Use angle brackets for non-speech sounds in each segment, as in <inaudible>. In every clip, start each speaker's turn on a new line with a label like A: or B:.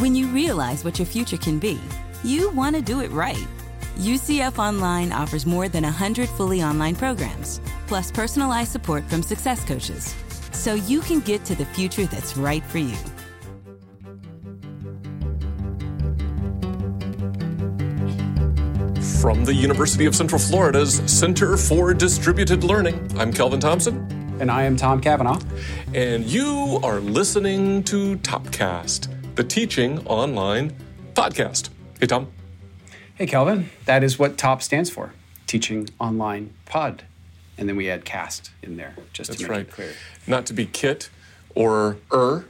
A: When you realize what your future can be, you want to do it right. UCF Online offers more than 100 fully online programs, plus personalized support from success coaches, so you can get to the future that's right for you.
B: From the University of Central Florida's Center for Distributed Learning, I'm Kelvin Thompson.
C: And I am Tom Cavanaugh.
B: And you are listening to Topcast, the teaching online podcast. Hey, Tom.
C: Hey, Kelvin. That is what TOP stands for Teaching Online Pod. And then we add cast in there just
B: That's
C: to make
B: right.
C: it clear.
B: Not to be kit or er.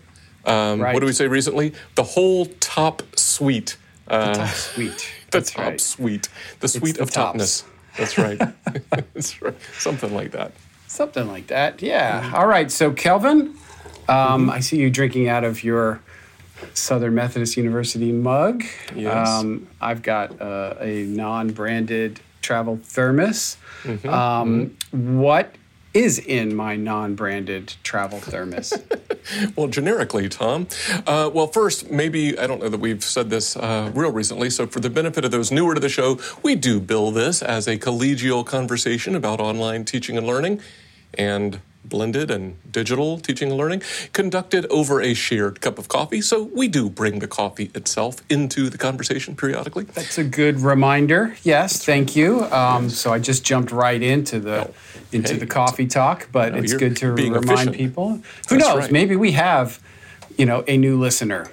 B: Um,
C: Right.
B: What did we say recently? The whole top suite. Uh,
C: Top suite. <laughs>
B: the
C: That's
B: top
C: right.
B: suite. The suite
C: the
B: of topness. That's right. <laughs> That's right. Something like that.
C: Something like that. Yeah. All right. So, Kelvin, um,
B: Mm-hmm.
C: I see you drinking out of your Southern Methodist University mug.
B: Yes.
C: Um, I've got uh, a non branded travel thermos.
B: Mm-hmm.
C: Um, what is in my non branded travel thermos? <laughs>
B: Well, generically, Tom. Uh, well, first, maybe I don't know that we've said this uh, real recently. So, for the benefit of those newer to the show, we do bill this as a collegial conversation about online teaching and learning, and blended and digital teaching and learning, conducted over a shared cup of coffee. So, we do bring the coffee itself into the conversation periodically.
C: That's a good reminder. Yes, thank you. Um, so I just jumped right into the into
B: hey,
C: the coffee talk, but
B: no,
C: it's good to remind
B: efficient.
C: people. Who
B: That's
C: knows?
B: right.
C: Maybe we have, you know, a new listener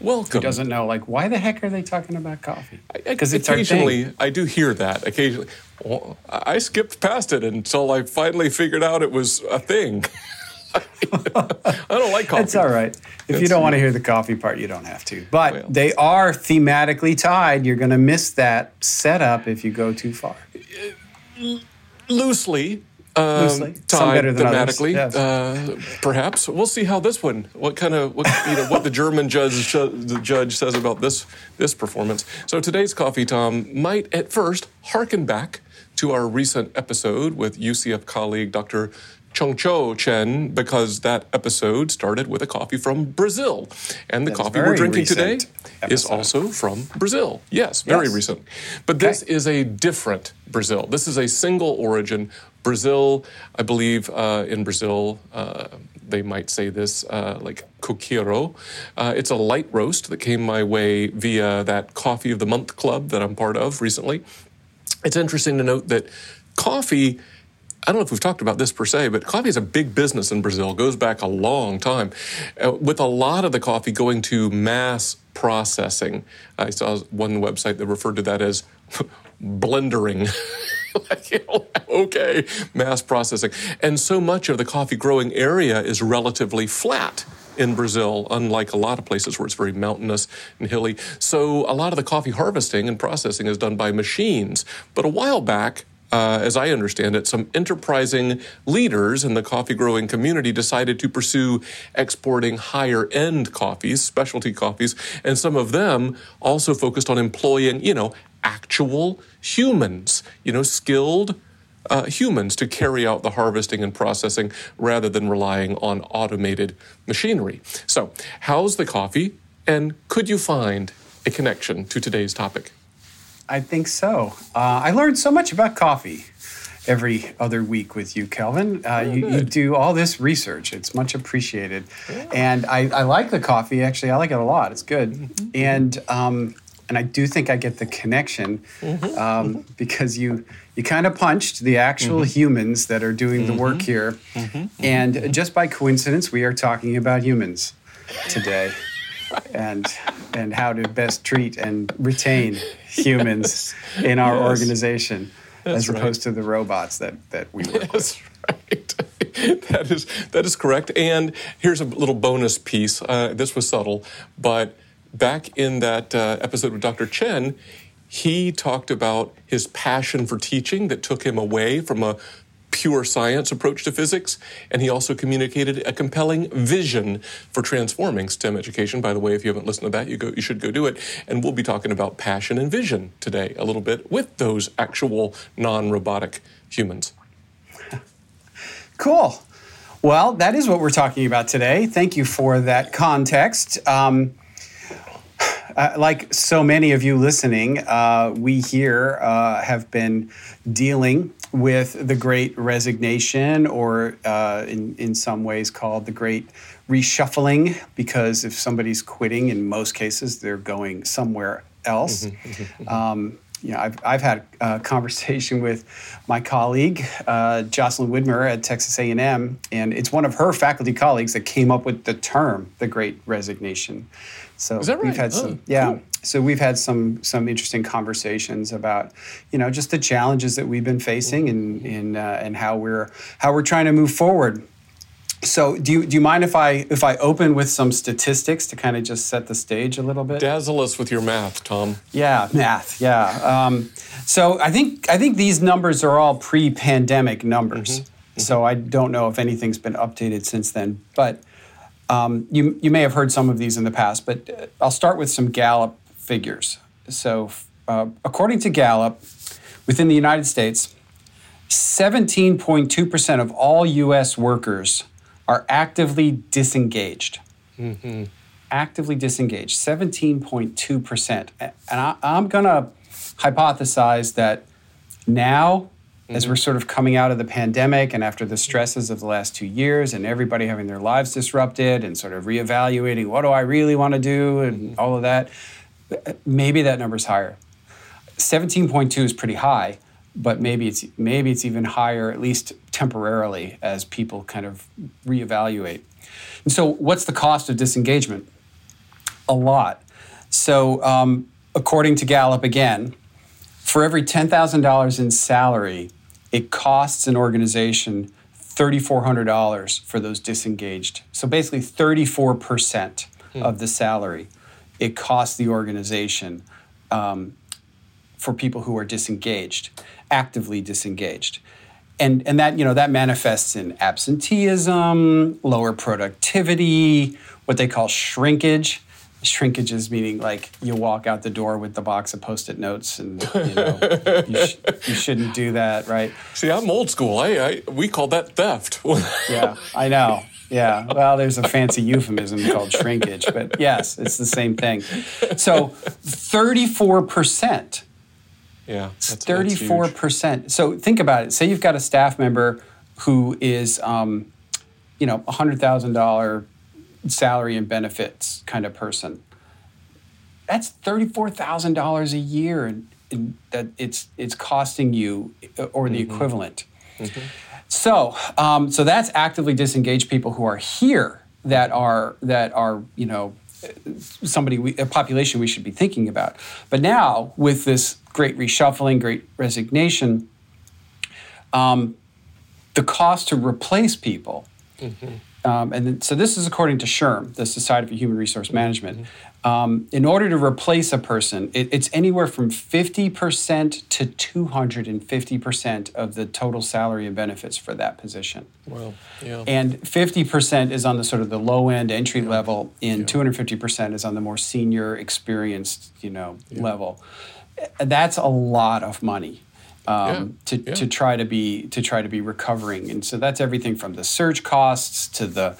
B: Welcome.
C: who doesn't know, like, why the heck are they talking about coffee?
B: Because
C: it's our
B: occasionally. I do hear that. Occasionally, well, I skipped past it until I finally figured out it was a thing. <laughs> I don't like coffee.
C: It's all right. If you don't want to hear the coffee part, you don't have to. But
B: Well.
C: they are thematically tied. You're going to miss that setup if you go too far.
B: Loosely. Um,
C: Loosely. Some better than
B: thematically,
C: yes.
B: uh, perhaps we'll see how this one. What kind of what you know? What the German judge <laughs> the judge says about this this performance. So today's coffee, Tom, might at first harken back to our recent episode with UCF colleague Dr. Zhongzhou Chen, because that episode started with a coffee from Brazil, and the
C: That's
B: coffee we're drinking today
C: recent
B: is also from Brazil. Yes, very
C: Yes.
B: recent. But this is a different Brazil. This is a single origin Brazil. I believe uh, in Brazil uh, they might say this uh, like coqueiro. Uh, it's a light roast that came my way via that Coffee of the Month club that I'm part of recently. It's interesting to note that coffee. I don't know if we've talked about this per se, but coffee is a big business in Brazil. It goes back a long time, uh, with a lot of the coffee going to mass processing. I saw one website that referred to that as <laughs> blendering. <laughs> <laughs> Okay, mass processing. And so much of the coffee growing area is relatively flat in Brazil, unlike a lot of places where it's very mountainous and hilly. So a lot of the coffee harvesting and processing is done by machines. But a while back, uh, as I understand it, some enterprising leaders in the coffee growing community decided to pursue exporting higher end coffees, specialty coffees, and some of them also focused on employing, you know, actual humans, you know, skilled uh, humans to carry out the harvesting and processing rather than relying on automated machinery. So, how's the coffee? And could you find a connection to today's topic?
C: I think so. Uh, I learned so much about coffee every other week with you, Kelvin. Uh, you, you do all this research. It's much appreciated. And I, I like the coffee, actually. I like it a lot. It's good. And, um, and I do think I get the connection mm-hmm. um, mm-hmm. because you, you kind of punched the actual mm-hmm. humans that are doing the work here. And just by coincidence, we are talking about humans today. <laughs> and and how to best treat and retain humans in our
B: Yes.
C: organization as
B: right.
C: opposed to the robots that that we work with.
B: That's right. <laughs> that is that is correct. And here's a little bonus piece. Uh, this was subtle, but back in that uh, episode with Dr. Chen, he talked about his passion for teaching that took him away from a pure science approach to physics, and he also communicated a compelling vision for transforming STEM education. By the way, if you haven't listened to that, you go you should go do it. And we'll be talking about passion and vision today a little bit with those actual non-robotic humans. <laughs>
C: Cool. Well, that is what we're talking about today. Thank you for that context. Um, Uh, like so many of you listening, uh, we here uh, have been dealing with the great resignation, or uh, in, in some ways called the great reshuffling, because if somebody's quitting, in most cases, they're going somewhere else. Mm-hmm, mm-hmm, mm-hmm. Um, you know, I've, I've had a conversation with my colleague, uh, Jocelyn Widmer at Texas A&M, and it's one of her faculty colleagues that came up with the term, the Great Resignation.
B: So Is that right?
C: we've had some, oh, yeah. Cool. So we've had some some interesting conversations about, you know, just the challenges that we've been facing and and uh, and how we're how we're trying to move forward so do you, do you mind if I if I open with some statistics to kind of just set the stage a little bit?
B: Dazzle us with your math, Tom.
C: Yeah, math. Yeah. Um, so I think I think these numbers are all pre-pandemic numbers. Mm-hmm. Mm-hmm. So I don't know if anything's been updated since then, but um, you you may have heard some of these in the past. But uh, I'll start with some Gallup figures. So uh, according to Gallup, within the United States, 17.2% of all U.S. workers are actively disengaged. Mm-hmm. Actively disengaged, 17.2%. And I, am going to hypothesize that now, mm-hmm. as we're sort of coming out of the pandemic and after the stresses of the last two years and everybody having their lives disrupted and sort of reevaluating what do I really want to do and mm-hmm. all of that, maybe that number's higher. 17.2 is pretty high but maybe it's maybe it's even higher at least temporarily as people kind of reevaluate. And so, what's the cost of disengagement? A lot. So, um, according to Gallup, again, for every ten thousand dollars in salary, it costs an organization $3,400 for those disengaged. So basically, 34% hmm. of the salary it costs the organization um, for people who are disengaged actively disengaged. And, and that you know that manifests in absenteeism, lower productivity, what they call shrinkage. Shrinkage is meaning like you walk out the door with the box of post-it notes, and you know you, <laughs> sh- you shouldn't do that, right?
B: See, I'm old school. I, I we call that theft. <laughs>
C: yeah, I know. Yeah. Well, there's a fancy euphemism called shrinkage, but yes, it's the same thing. So, 34%
B: yeah,
C: that's, 34%. That's so think about it. Say you've got a staff member who is, um, you know, $100,000 salary and benefits kind of person. That's $34,000 a year and, that it's it's costing you uh, or the mm-hmm. equivalent. Mm-hmm. So, um, so that's actively disengaged people who are here that are that are you know somebody we, a population we should be thinking about. But now with this great reshuffling, great resignation, um, the cost to replace people. Mm-hmm. Um, and then, so this is according to SHRM, the Society for Human Resource Management. Mm-hmm. Um, in order to replace a person, it, it's anywhere from 50% to 250% of the total salary and benefits for that position.
B: Well, yeah.
C: And 50% is on the sort of the low end entry yeah. level, and yeah. 250% is on the more senior, experienced, you know, yeah. level that's a lot of money um, yeah, to, yeah. to try to be to try to be recovering and so that's everything from the surge costs to the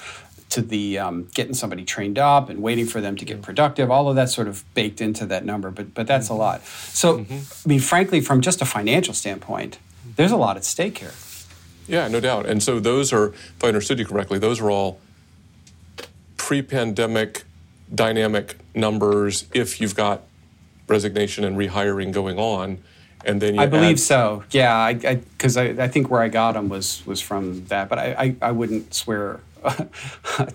C: to the um, getting somebody trained up and waiting for them to get productive all of that sort of baked into that number but but that's mm-hmm. a lot so mm-hmm. i mean frankly from just a financial standpoint there's a lot at stake here
B: yeah no doubt and so those are if i understood you correctly those are all pre-pandemic dynamic numbers if you've got resignation and rehiring going on, and then
C: I believe add, so. Yeah, because I, I, I, think where I got them was was from that, but I, I, I wouldn't swear <laughs>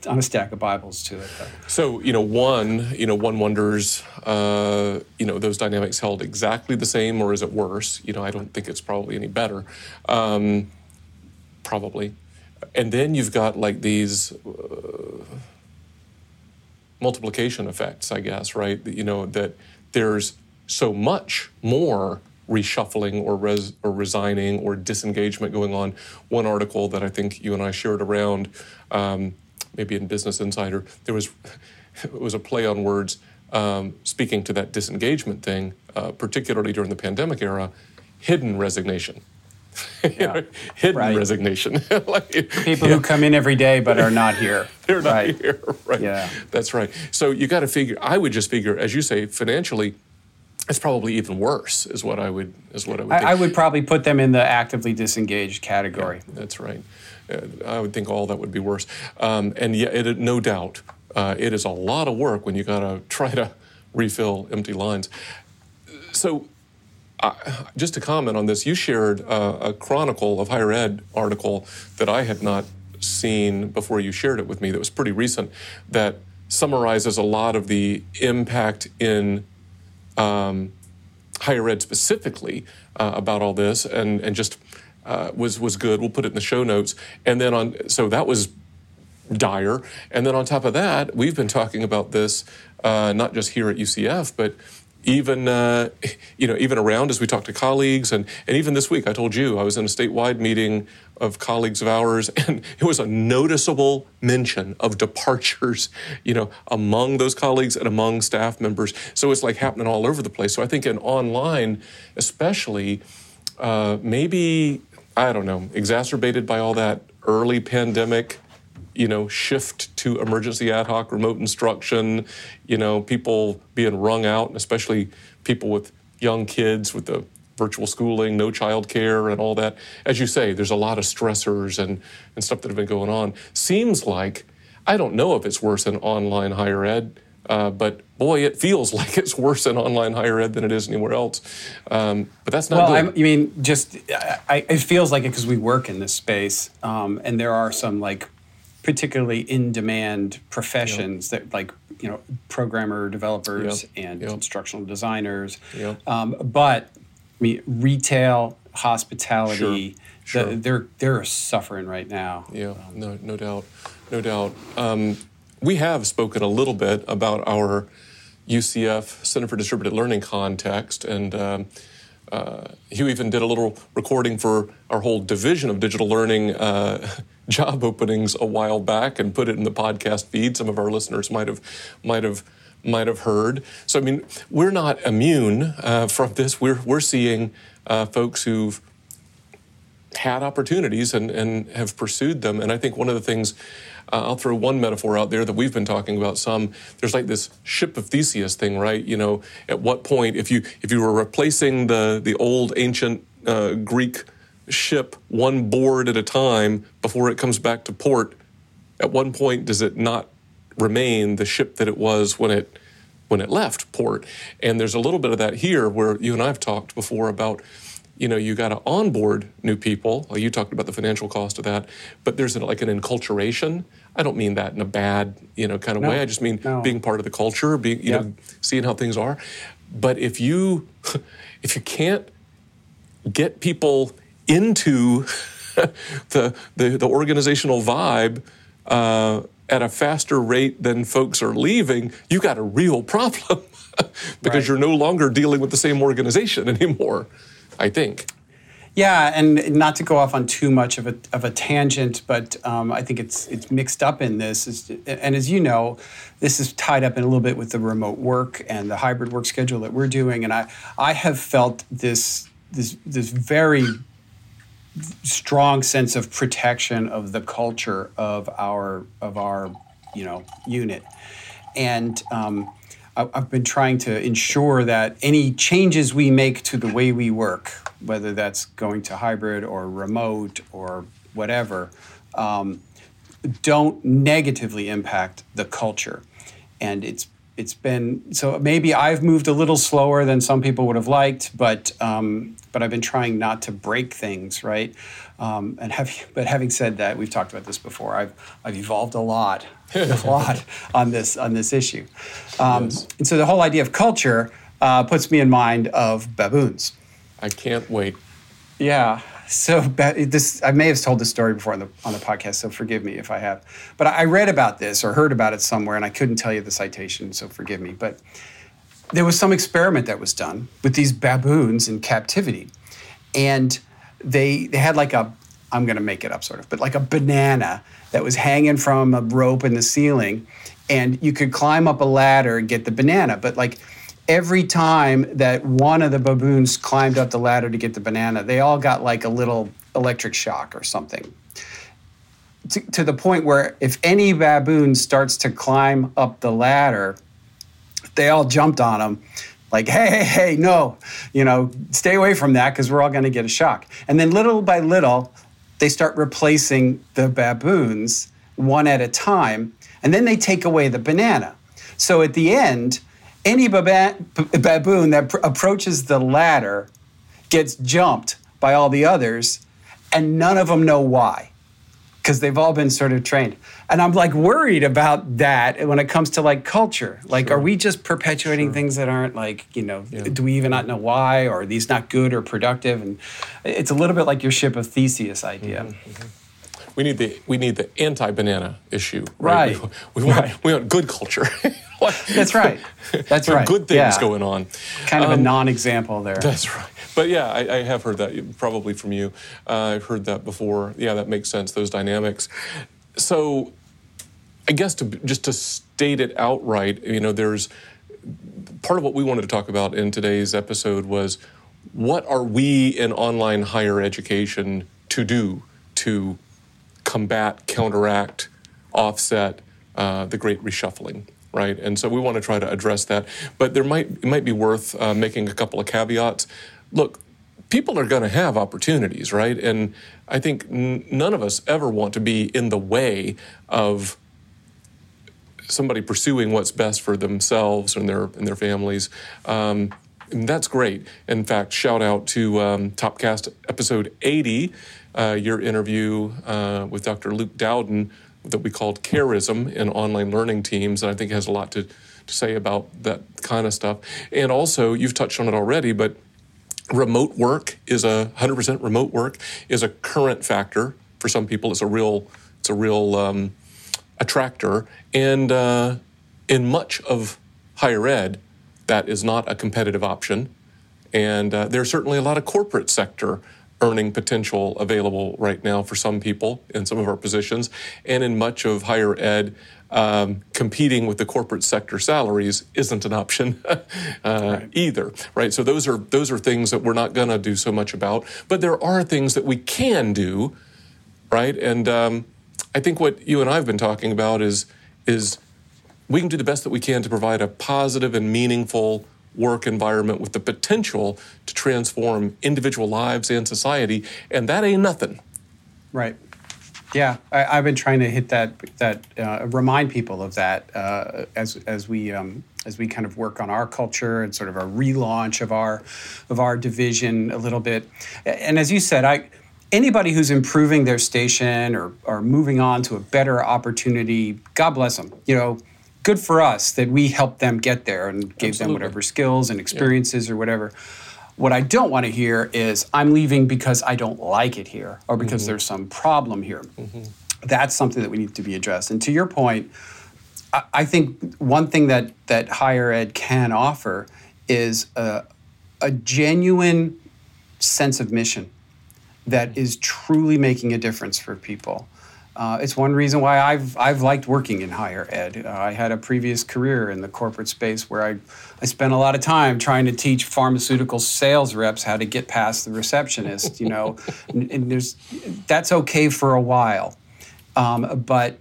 C: on a stack of Bibles to it. Though.
B: So you know, one you know, one wonders, uh, you know, those dynamics held exactly the same, or is it worse? You know, I don't think it's probably any better. Um, probably, and then you've got like these. Uh, multiplication effects, I guess, right? You know that there's so much more reshuffling or, res, or resigning or disengagement going on. One article that I think you and I shared around, um, maybe in Business Insider, there was it was a play on words um, speaking to that disengagement thing, uh, particularly during the pandemic era, hidden resignation. <laughs> yeah. hidden right. resignation. <laughs>
C: like, People yeah. who come in every day but are not here. <laughs>
B: They're not right. here. Right. Yeah. That's right. So you got to figure. I would just figure, as you say, financially. It's probably even worse, is what I would is what I would. I,
C: I, would probably put them in the actively disengaged category.
B: Yeah, that's right. Uh, I would think all that would be worse. Um, and yeah, it, no doubt, uh, it is a lot of work when you got to try to refill empty lines. So uh, just to comment on this, you shared uh, a Chronicle of Higher Ed article that I had not seen before you shared it with me that was pretty recent that summarizes a lot of the impact in um, higher ed specifically uh, about all this and, and just uh, was, was good. We'll put it in the show notes. And then on, so that was dire. And then on top of that, we've been talking about this uh, not just here at UCF, but even uh, <laughs> you know even around as we talk to colleagues and and even this week I told you I was in a statewide meeting of colleagues of ours <laughs> and it was a noticeable mention of departures you know among those colleagues and among staff members. So it's like happening all over the place. So I think in online especially uh, maybe I don't know exacerbated by all that early pandemic you know, shift to emergency ad hoc remote instruction, you know, people being wrung out, and especially people with young kids with the virtual schooling, no child care, and all that. As you say, there's a lot of stressors and, and stuff that have been going on. Seems like, I don't know if it's worse in online higher ed, uh, but boy, it feels <laughs> like it's worse in online higher ed than it is anywhere else. Um, but that's not
C: well, I mean, just I, it feels like it because we work in this space, um, and there are some like particularly in demand professions yep. that like you know programmer developers yep. and yep. instructional designers um, but I mean retail hospitality sure. Sure. The, they're they're suffering right now
B: yeah um, no no doubt no doubt um, we have spoken a little bit about our UCF Center for Distributed Learning context and um, uh, Hugh even did a little recording for our whole division of digital learning uh, <laughs> job openings a while back and put it in the podcast feed. Some of our listeners might have might have might have heard. So I mean, we're not immune uh, from this. We're we're seeing uh, folks who've had opportunities and, and have pursued them. And I think one of the things uh, I'll throw one metaphor out there that we've been talking about some. There's like this ship of Theseus thing, right? You know, at what point if you if you were replacing the the old ancient uh, Greek ship one board at a time before it comes back to port, at one point does it not remain the ship that it was when it when it left port? And there's a little bit of that here where you and I have talked before about you know you got to onboard new people well, you talked about the financial cost of that but there's an, like an enculturation i don't mean that in a bad you know kind of no, way i just mean no. being part of the culture being you yep. know seeing how things are but if you <laughs> if you can't get people into <laughs> the, the, the organizational vibe uh, at a faster rate than folks are leaving, you got a real problem <laughs> because right. you're no longer dealing with the same organization <laughs> anymore, I think.
C: Yeah, and not to go off on too much of a, of a tangent, but um, I think it's it's mixed up in this. Is, and as you know, this is tied up in a little bit with the remote work and the hybrid work schedule that we're doing. And I I have felt this this this very strong sense of protection of the culture of our of our you know unit, and um, I've been trying to ensure that any changes we make to the way we work, whether that's going to hybrid or remote or whatever, um, don't negatively impact the culture, and it's it's been so maybe I've moved a little slower than some people would have liked, but um, but I've been trying not to break things, right? Um, and have, <laughs> but having said that, we've talked about this before. I've I've evolved a lot, a <laughs> lot on this on this issue, um, yes. and so the whole idea of culture uh, puts me in mind of baboons.
B: I can't wait.
C: Yeah. So this I may have told this story before on the on the podcast, so forgive me if I have. But I read about this or heard about it somewhere, and I couldn't tell you the citation, so forgive me. But there was some experiment that was done with these baboons in captivity, and they they had like a I'm going to make it up sort of, but like a banana that was hanging from a rope in the ceiling, and you could climb up a ladder and get the banana, but like every time that one of the baboons climbed up the ladder to get the banana, they all got like a little electric shock or something. To, to the point where if any baboon starts to climb up the ladder, they all jumped on him like hey hey hey no you know stay away from that because we're all going to get a shock and then little by little they start replacing the baboons one at a time and then they take away the banana so at the end any baboon that pr- approaches the ladder gets jumped by all the others and none of them know why because they've all been sort of trained. And I'm like worried about that when it comes to like culture. Like, sure. are we just perpetuating sure. things that aren't like, you know, yeah. do we even not know why? Or are these not good or productive? And it's a little bit like your ship of Theseus idea. Mm-hmm, mm-hmm.
B: We need the we need the anti-banana issue.
C: Right.
B: right. We, we, want right. we want good culture. <laughs>
C: that's right. That's right.
B: Good things yeah. going on.
C: Kind of um, a non-example there.
B: That's right. But yeah, I, I have heard that probably from you. Uh, I've heard that before. Yeah, that makes sense. Those dynamics. So, I guess to just to state it outright, you know, there's part of what we wanted to talk about in today's episode was what are we in online higher education to do to combat, counteract, offset uh, the great reshuffling right? And so we want to try to address that. But there might it might be worth uh, making a couple of caveats look, people are going to have opportunities, right? And I think n- none of us ever want to be in the way of somebody pursuing what's best for themselves and their and their families. Um, and that's great. In fact, shout out to um, Topcast episode 80, uh, your interview uh, with Dr. Luke Dowden that we called Charism in online learning teams. And I think has a lot to, to say about that kind of stuff. And also, you've touched on it already, but remote work is a 100% remote work is a current factor for some people. It's a real it's a real um, attractor, and uh, in much of higher ed, that is not a competitive option. And uh, there's certainly a lot of corporate sector earning potential available right now for some people in some of our positions, and in much of higher ed um, competing with the corporate sector salaries isn't an option <laughs> uh, right. either, right? So those are those are things that we're not going to do so much about, but there are things that we can do, right? And um, I think what you and I have been talking about is is we can do the best that we can to provide a positive and meaningful work environment with the potential to transform individual lives and society, and that ain't nothing.
C: Right. Yeah, I, have been trying to hit that that uh, remind people of that uh, as as we um, as we kind of work on our culture and sort of a relaunch of our of our division a little bit. And as you said, I anybody who's improving their station or or moving on to a better opportunity, God bless them. You know, good for us that we helped them get there and gave Absolutely. them whatever skills and experiences yeah. or whatever. What I don't want to hear is, I'm leaving because I don't like it here or because mm-hmm. there's some problem here. Mm-hmm. That's something that we need to be addressed. And to your point, I, I think one thing that, that higher ed can offer is a, a genuine sense of mission that mm-hmm. is truly making a difference for people. Uh, it's one reason why I've, I've liked working in higher ed. Uh, I had a previous career in the corporate space where I, I spent a lot of time trying to teach pharmaceutical sales reps how to get past the receptionist, you know, <laughs> and, and, there's, that's okay for a while. Um, but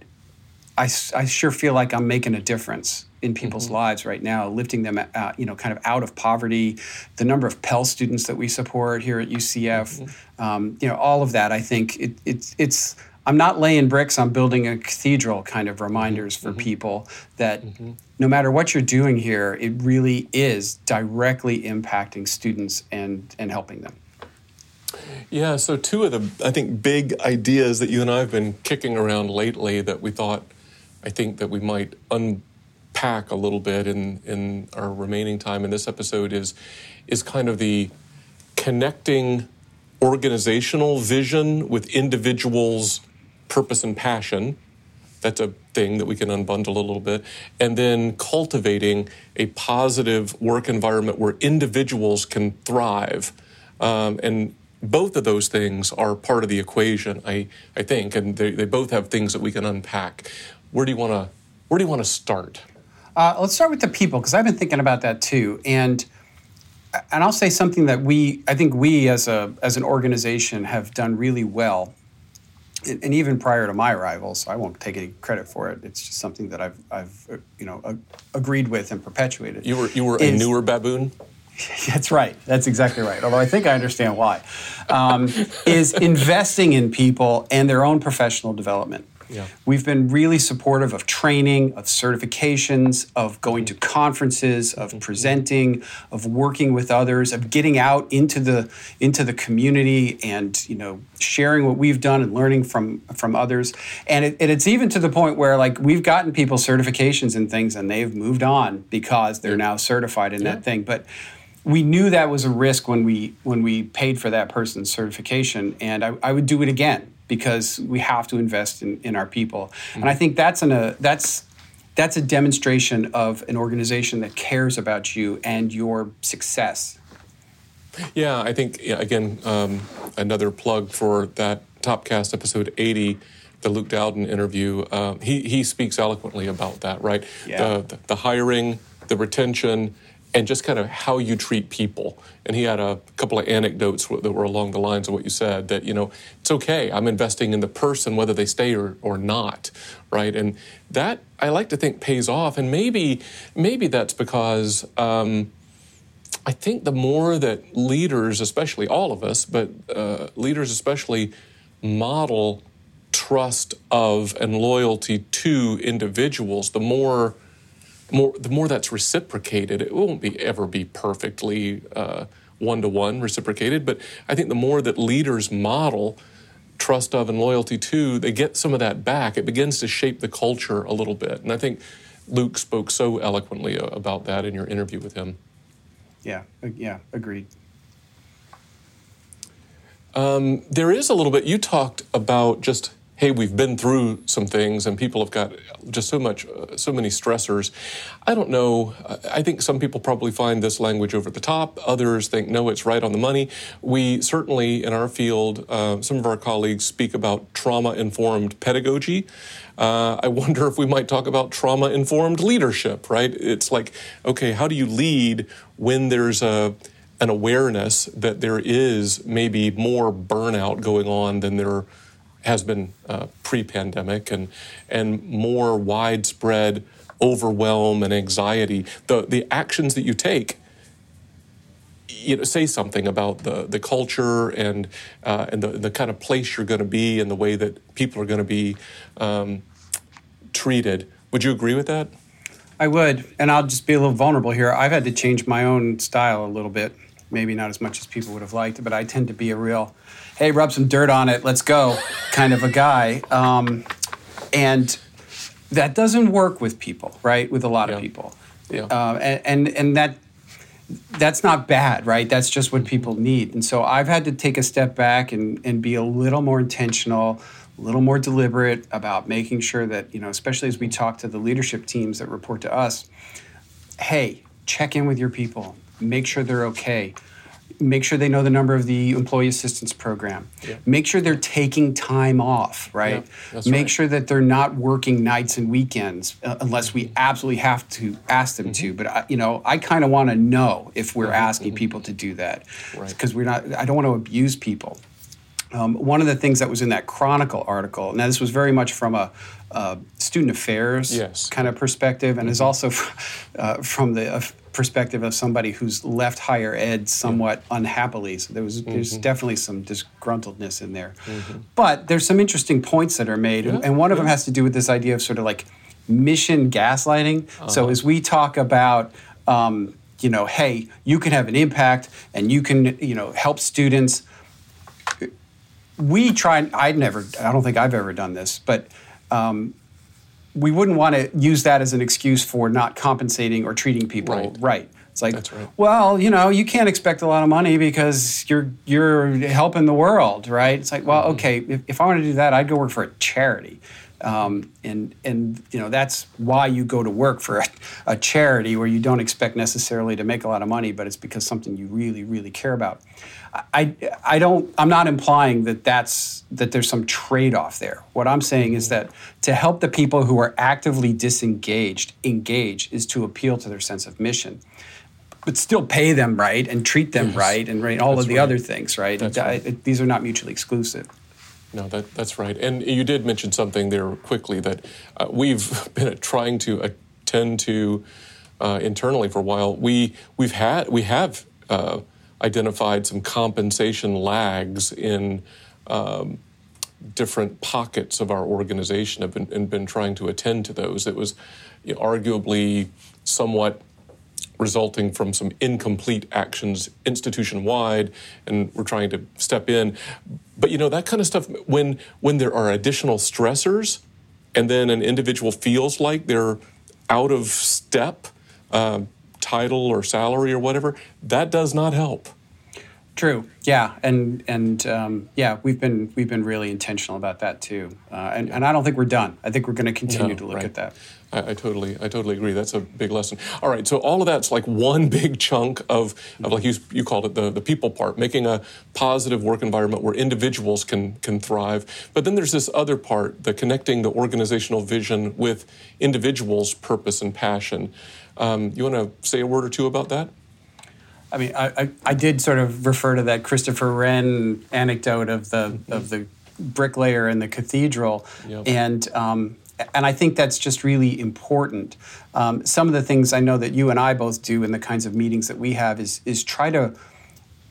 C: I, I sure feel like I'm making a difference in people's mm-hmm. lives right now, lifting them, out, you know, kind of out of poverty. The number of Pell students that we support here at UCF, mm-hmm. um, you know, all of that. I think it, it, it's I'm not laying bricks, I'm building a cathedral kind of reminders for mm-hmm. people that mm-hmm. no matter what you're doing here, it really is directly impacting students and, and helping them.
B: Yeah, so two of the, I think, big ideas that you and I have been kicking around lately that we thought, I think, that we might unpack a little bit in, in our remaining time in this episode is, is kind of the connecting organizational vision with individuals' purpose and passion. That's a thing that we can unbundle a little bit. And then cultivating a positive work environment where individuals can thrive. Um, and both of those things are part of the equation, I, I think, and they, they both have things that we can unpack. Where do you want to where do you want to start?
C: Uh, let's start with the people because I've been thinking about that too, and and I'll say something that we I think we as a as an organization have done really well, and, even prior to my arrival, so I won't take any credit for it. It's just something that I've I've uh, you know agreed with and perpetuated.
B: You were you were
C: is-
B: a newer baboon. <laughs>
C: That's right. That's exactly right. Although I think I understand why. Um, is investing in people and their own professional development.
B: Yeah.
C: We've been really supportive of training, of certifications, of going to conferences, of mm-hmm. presenting, of working with others, of getting out into the into the community and you know sharing what we've done and learning from from others. And, it, and it's even to the point where like we've gotten people certifications and things, and they've moved on because they're now certified in that thing. But we knew that was a risk when we when we paid for that person's certification and I, I would do it again because we have to invest in, in our people and i think that's an, a that's that's a demonstration of an organization that cares about you and your success
B: Yeah, I think yeah, again um, another plug for that Topcast episode 80, the Luke Dowden interview. Um, he he speaks eloquently about that, right?
C: Yeah.
B: The the hiring, the retention, and just kind of how you treat people. And he had a couple of anecdotes that were along the lines of what you said. That you know it's okay. I'm investing in the person whether they stay or or not, right? And that I like to think pays off. And maybe maybe that's because. Um, I think the more that leaders, especially all of us, but uh, leaders especially, model trust of and loyalty to individuals, the more, more the more that's reciprocated. It won't be ever be perfectly one to one reciprocated, but I think the more that leaders model trust of and loyalty to, they get some of that back. It begins to shape the culture a little bit, and I think Luke spoke so eloquently uh, about that in your interview with him.
C: yeah yeah agreed
B: there is a little bit you talked about just hey we've been through some things and people have got just so much uh, so many stressors. I don't know. I- think some people probably find this language over the top. Others think no it's right on the money. We certainly in our field uh, some of our colleagues speak about trauma informed pedagogy. Uh, i wonder if we might talk about trauma informed leadership right? It's like okay how do you lead when there's a an awareness that there is maybe more burnout going on than there has been uh, pre-pandemic and and more widespread overwhelm and anxiety the the actions that you take you know say something about the the culture and uh, and the the kind of place you're going to be and the way that people are going to be um, treated would you agree with that
C: I would, and I'll just be a little vulnerable here. I've had to change my own style a little bit. Maybe not as much as people would have liked, but I tend to be a real, hey, rub some dirt on it, let's go, kind of a guy. Um, and that doesn't work with people, right? With a lot
B: Yeah.
C: of people.
B: Yeah.
C: Uh, and, and and that that's not bad, right? That's just what people need. And so I've had to take a step back and, and be a little more intentional, a little more deliberate about making sure that, you know, especially as we talk to the leadership teams that report to us, hey, check in with your people, make sure they're okay. Make sure they know the number of the employee assistance program.
B: Yeah.
C: Make sure they're taking time off, right?
B: Yeah,
C: Make
B: right.
C: sure that they're not working nights and weekends uh, unless we absolutely have to ask them
B: Mm-hmm.
C: to. But I, you know, I kind of want to know if we're asking people to do that
B: Right.
C: because we're not. I don't want to abuse people. Um, one of the things that was in that Chronicle article, now this was very much from a, uh student affairs
B: Yes.
C: kind of perspective, and is also uh, from the uh, perspective of somebody who's left higher ed somewhat unhappily. So there was there's definitely some disgruntledness in there, but there's some interesting points that are made, and-
B: Yeah,
C: and one of them has to do with this idea of sort of like mission gaslighting. So as we talk about um, you know, hey, you can have an impact and you can, you know, help students we try i'd never i don't think i've ever done this but um, we wouldn't want to use that as an excuse for not compensating or treating people
B: Right.
C: it's like
B: That's right.
C: well you know you can't expect a lot of money because you're you're helping the world right it's like
B: Mm-hmm.
C: well okay if, if i want to do that i'd go work for a charity Um, and and you know that's why you go to work for a, a, charity where you don't expect necessarily to make a lot of money, but it's because something you really really care about. I, I don't I'm not implying that that's that there's some trade-off there. What I'm saying is that to help the people who are actively disengaged engage is to appeal to their sense of mission but still pay them right and treat them yes. right and all that's of the right. other things, right? right. These are not mutually exclusive.
B: No, that, that's right. And you did mention something there quickly that uh, we've <laughs> been trying to attend to uh, internally for a while. We we've had we have uh, identified some compensation lags in. Um, different pockets of our organization have been, and been trying to attend to those. It was you know, arguably somewhat resulting from some incomplete actions institution wide, and we're trying to step in. But you know that kind of stuff when when there are additional stressors, and then an individual feels like they're out of step, uh, title or salary or whatever, that does not help.
C: True. Yeah, and and um, yeah, we've been we've been really intentional about that too, uh, and yeah. and I don't think we're done. I think we're going to continue no, to look
B: right.
C: at that.
B: I, I, totally, I totally agree. That's a big lesson. All right, so all of that's like one <laughs> big chunk of, of like you, you called it the, the people part, making a positive work environment where individuals can can thrive. But then there's this other part, the connecting the organizational vision with individuals' purpose and passion. Um, you want to say a word or two about that?
C: I mean, I, I, I, did sort of refer to that Christopher Wren anecdote of the mm-hmm. of the bricklayer in the cathedral, yep. and um, and I think that's just really important. Um, some of the things I know that you and I both do in the kinds of meetings that we have is is try to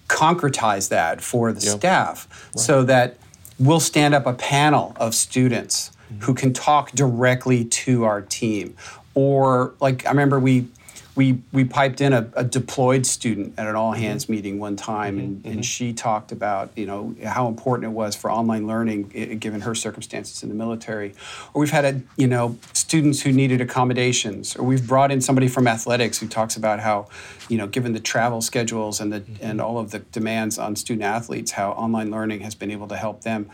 C: concretize that for the yep. staff right. so that we'll stand up a panel of students mm-hmm. who can talk directly to our team. Or like I remember we we we piped in a, a, deployed student at an all mm-hmm. hands mm-hmm. meeting one time, mm-hmm. and, mm-hmm. and she talked about you know how important it was for online learning given her circumstances in the military. Or we've had a, you know students who needed accommodations, or we've brought in somebody from athletics who talks about how you know given the travel schedules and the mm-hmm. and all of the demands on student athletes, how online learning has been able to help them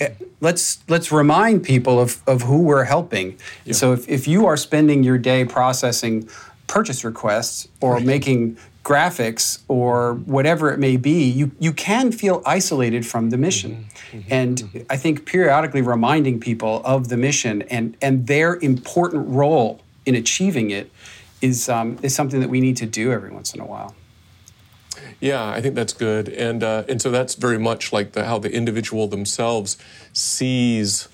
C: eh, let's let's remind people of, of who we're helping. Yeah. So if, if you are spending your day processing purchase requests or right. making graphics or whatever it may be, you, you can feel isolated from the mission. Mm-hmm. Mm-hmm. And mm-hmm. I think periodically reminding people of the mission and, and their important role in achieving it is, um, is something that we need to do every once in a while.
B: Yeah, I think that's good, and uh, and so that's very much like the, how the individual themselves sees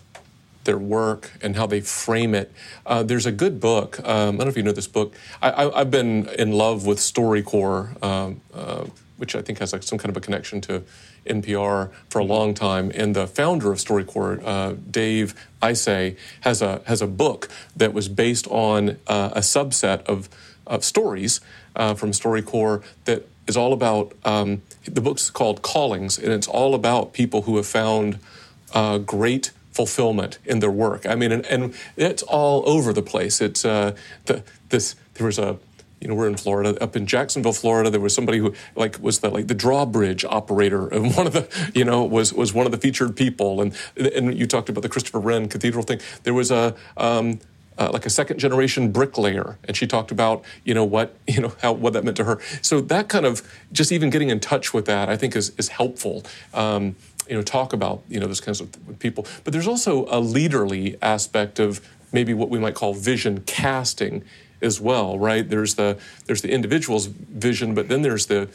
B: their work and how they frame it. Uh, there's a good book. Um, I don't know if you know this book. I, have been in love with StoryCorps, um, uh, which I think has like some kind of a connection to NPR for a long time. And the founder of StoryCorps, uh, Dave Isay, has a has a book that was based on uh, a subset of, of stories uh, from StoryCorps that is all about. Um, the book's called Callings, and it's all about people who have found uh, great fulfillment in their work. I mean, and, and it's all over the place. It's uh, the, this. There was a you know, we're in Florida, up in Jacksonville, Florida. There was somebody who like was the like the drawbridge operator, and one of the you know was was one of the featured people. And and you talked about the Christopher Wren Cathedral thing. There was a um, uh, like a second generation bricklayer, and she talked about you know what <laughs> you know how what that meant to her. So that kind of just even getting in touch with that, I think is is helpful. Um, you know, talk about you know those kinds of people. But there's also a leaderly aspect of maybe what we might call vision casting as well, right? There's the there's the individual's vision, but then there's the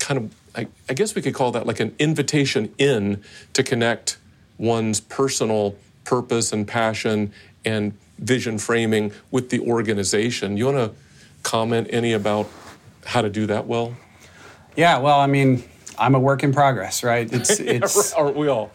B: kind of I, I guess we could call that like an invitation in to connect one's personal purpose and passion and vision framing with the organization. You want to comment any about how to do that well?
C: Yeah, well, I mean, I'm a work in progress, right? It's <laughs> it's
B: aren't we all?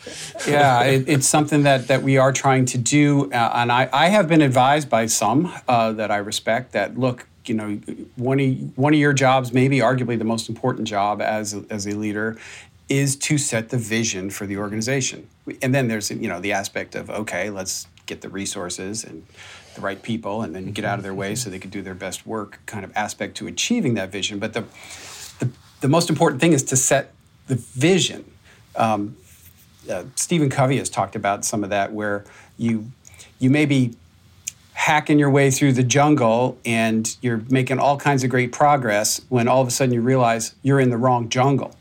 C: yeah, it, it's something that that we are trying to do, uh, and I I have been advised by some uh, that I respect that look. You know, one of one of your jobs, maybe arguably the most important job as a, as a leader, is to set the vision for the organization. And then there's you know the aspect of okay, let's get the resources and the right people, and then get out of their way so they can do their best work. Kind of aspect to achieving that vision, but the the most important thing is to set the vision. Um, uh, Stephen Covey has talked about some of that, where you you may be hacking your way through the jungle and you're making all kinds of great progress when all of a sudden you realize you're in the wrong jungle.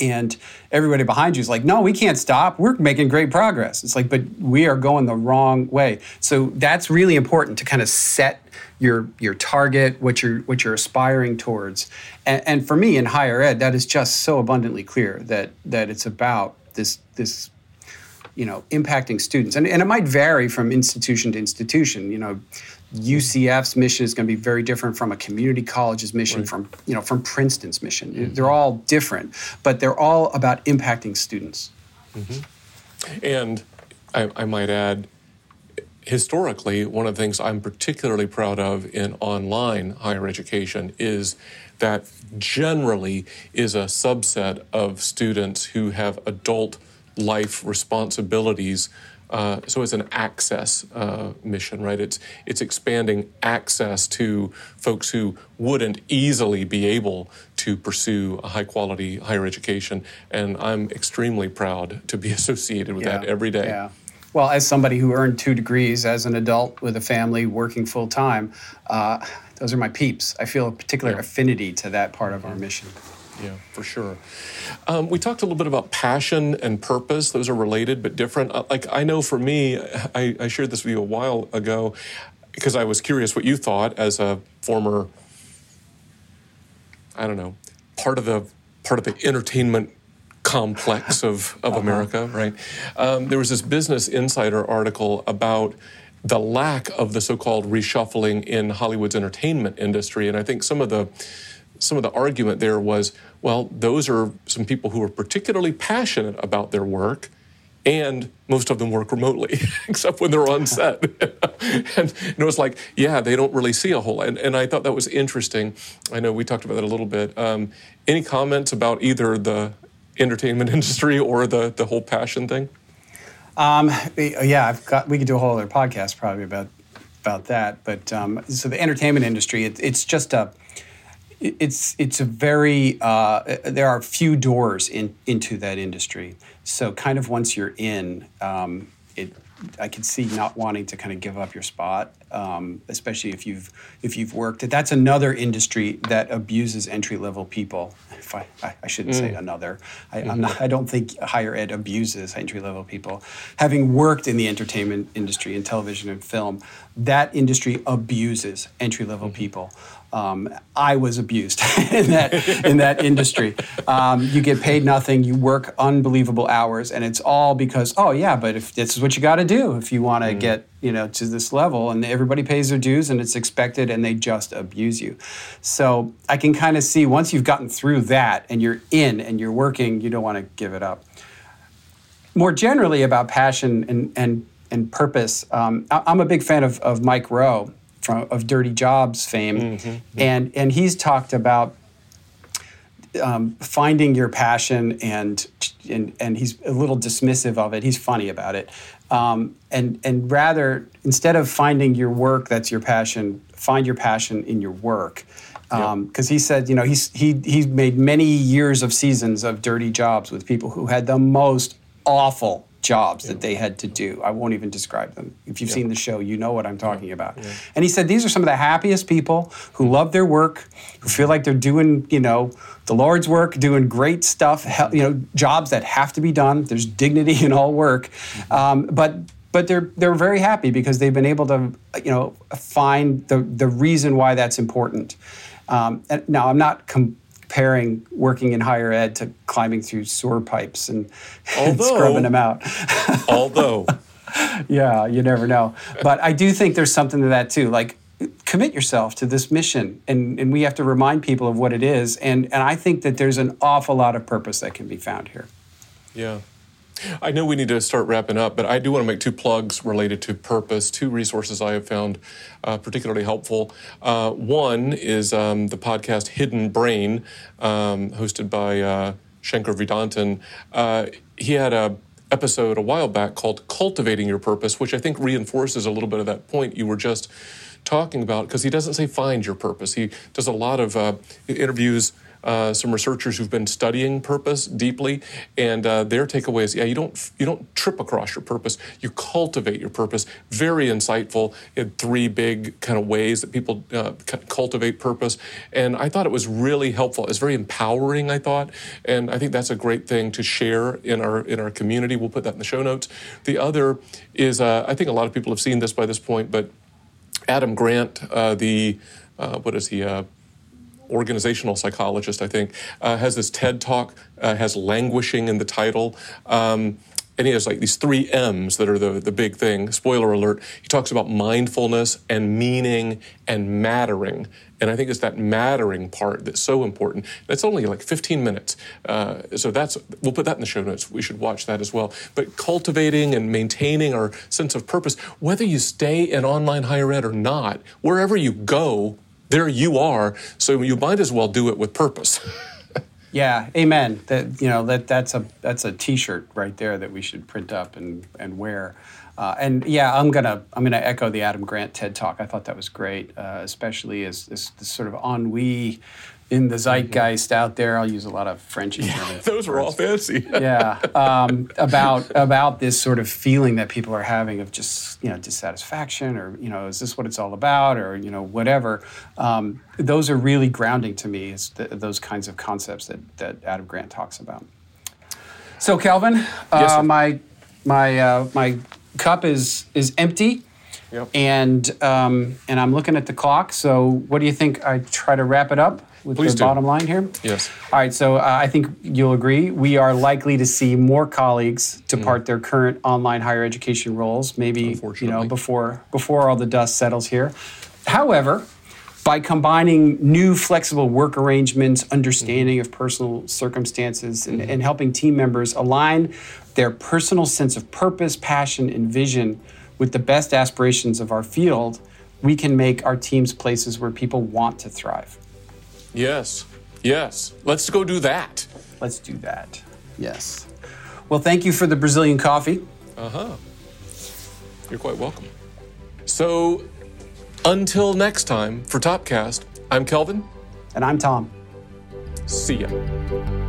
C: And everybody behind you is like, no, we can't stop. We're making great progress. It's like, but we are going the wrong way. So that's really important to kind of set your your target, what you're what you're aspiring towards. And, and for me in higher ed, that is just so abundantly clear that that it's about this this you know impacting students and, and it might vary from institution to institution you know UCF's mission is going to be very different from a community college's mission, right. from you know from Princeton's mission. Mm-hmm. They're all different, but they're all about impacting students.
B: Mm-hmm. And I, I might add, historically, one of the things I'm particularly proud of in online higher education is that generally is a subset of students who have adult life responsibilities. Uh, so it's an access uh, mission, right? It's it's expanding access to folks who wouldn't easily be able to pursue a high quality higher education, and I'm extremely proud to be <laughs> associated with yeah. that every day.
C: Yeah. Well, as somebody who earned two degrees as an adult with a family working full time, uh, those are my peeps. I feel a particular yeah. affinity to that part of our mission.
B: Yeah, for sure. Um, we talked a little bit about passion and purpose. Those are related but different. Uh, like I know for me, I, I shared this with you a while ago because I was curious what you thought as a former, I don't know, part of the part of the entertainment complex of, of uh-huh. America, right? Um, there was this Business Insider article about the lack of the so-called reshuffling in Hollywood's entertainment industry, and I think some of the some of the argument there was, well, those are some people who are particularly passionate about their work, and most of them work remotely, <laughs> except when they're on set. <laughs> and, it was like, yeah, they don't really see a whole lot. And, and, I thought that was interesting. I know we talked about that a little bit. Um, any comments about either the entertainment <laughs> industry or the, the whole passion thing?
C: Um, yeah, I've got. We could do a whole other podcast probably about about that. But um, so the entertainment industry, it, it's just a it's it's a very uh, there are few doors in, into that industry. So kind of once you're in, um, it I could see not wanting to kind of give up your spot, um, especially if you've if you've worked. That's another industry that abuses entry level people. If I, I, I shouldn't mm. say another. I, mm-hmm. not, I don't think higher ed abuses entry level people. Having worked in the entertainment industry in television and film, that industry abuses entry level mm-hmm. people um, I was abused <laughs> in that in that industry. Um, you get paid nothing, you work unbelievable hours, and it's all because oh yeah, but if this is what you got to do if you want to mm. get you know to this level, and everybody pays their dues and it's expected, and they just abuse you. So I can kind of see once you've gotten through that and you're in and you're working, you don't want to give it up. More generally about passion and and and purpose, um, I'm a big fan of, of Mike Rowe from of Dirty Jobs fame, mm-hmm, and and he's talked about um, finding your passion and, and and he's a little dismissive of it. He's funny about it, um, and and rather instead of finding your work that's your passion, find your passion in your work. Because um, yep. he said, you know, he's he he's made many years of seasons of dirty jobs with people who had the most awful jobs yeah. that they had to do. I won't even describe them. If you've yeah. seen the show, you know what I'm talking about. Yeah. And he said these are some of the happiest people who love their work, who feel like they're doing, you know, the Lord's work, doing great stuff, you know, jobs that have to be done. There's dignity in all work. Mm-hmm. Um, but but they're they're very happy because they've been able to, you know, find the the reason why that's important. Um, now I'm not com- comparing working in higher ed to climbing through sewer pipes and, <laughs> although, and scrubbing them out. <laughs>
B: although.
C: yeah, you never know. But I do think there's something to that too. Like, commit yourself to this mission and, and we have to remind people of what it is and, and i think that there's an awful lot of purpose that can be found here
B: yeah I know we need to start wrapping up, but I do want to make two plugs related to purpose, two resources I have found uh, particularly helpful. Uh, one is um, the podcast Hidden Brain, um, hosted by uh, Shankar Vedantam. Uh, he had a episode a while back called Cultivating Your Purpose, which I think reinforces a little bit of that point you were just talking about, because he doesn't say find your purpose. He does a lot of uh, interviews uh, some researchers who've been studying purpose deeply, and uh, their takeaway is, yeah, you don't you don't trip across your purpose, you cultivate your purpose. Very insightful in three big kind of ways that people uh, cultivate purpose, and I thought it was really helpful. It's very empowering, I thought, and I think that's a great thing to share in our in our community. We'll put that in the show notes. The other is, uh, I think a lot of people have seen this by this point, but Adam Grant, uh, the uh, what is he? Uh, organizational psychologist, I think, uh, has this TED talk, uh, has languishing in the title. Um, and he has like these three M's that are the, the big thing. Spoiler alert. He talks about mindfulness and meaning and mattering. And I think it's that mattering part that's so important. It's only like 15 minutes. Uh, so that's, we'll put that in the show notes. We should watch that as well. But cultivating and maintaining our sense of purpose, whether you stay in online higher ed or not, wherever you go, there you are. So you might as well do it with purpose. <laughs>
C: yeah, amen. That you know that that's a that's a T-shirt right there that we should print up and and wear. Uh, and yeah, I'm gonna I'm gonna echo the Adam Grant TED talk. I thought that was great, uh, especially as this, this, sort of ennui in the zeitgeist out there. I'll use a lot of French.
B: Yeah, <laughs> those are all fancy.
C: yeah, um, about about this sort of feeling that people are having of just you know dissatisfaction, or you know, is this what it's all about, or you know, whatever. Um, those are really grounding to me. Is the, those kinds of concepts that that Adam Grant talks about. So, yes, uh, my my uh, my cup is is empty. Yep. And um, and I'm looking at the clock. So what do you think? I try to wrap it up with
B: Please
C: the
B: do.
C: bottom line here.
B: Yes.
C: All right. So uh, I think you'll agree we are likely to see more colleagues depart mm. their current online higher education roles. Maybe you know before before all the dust settles here. However, by combining new flexible work arrangements, understanding mm-hmm. of personal circumstances, and, mm-hmm. and, helping team members align their personal sense of purpose, passion, and vision with the best aspirations of our field, we can make our teams places where people want to thrive.
B: Yes, yes. Let's go do that.
C: Let's do that. Yes. Well, thank you for the Brazilian coffee.
B: Uh huh. You're quite welcome. So, until next time, for Topcast, I'm Kelvin.
C: And I'm Tom.
B: See ya.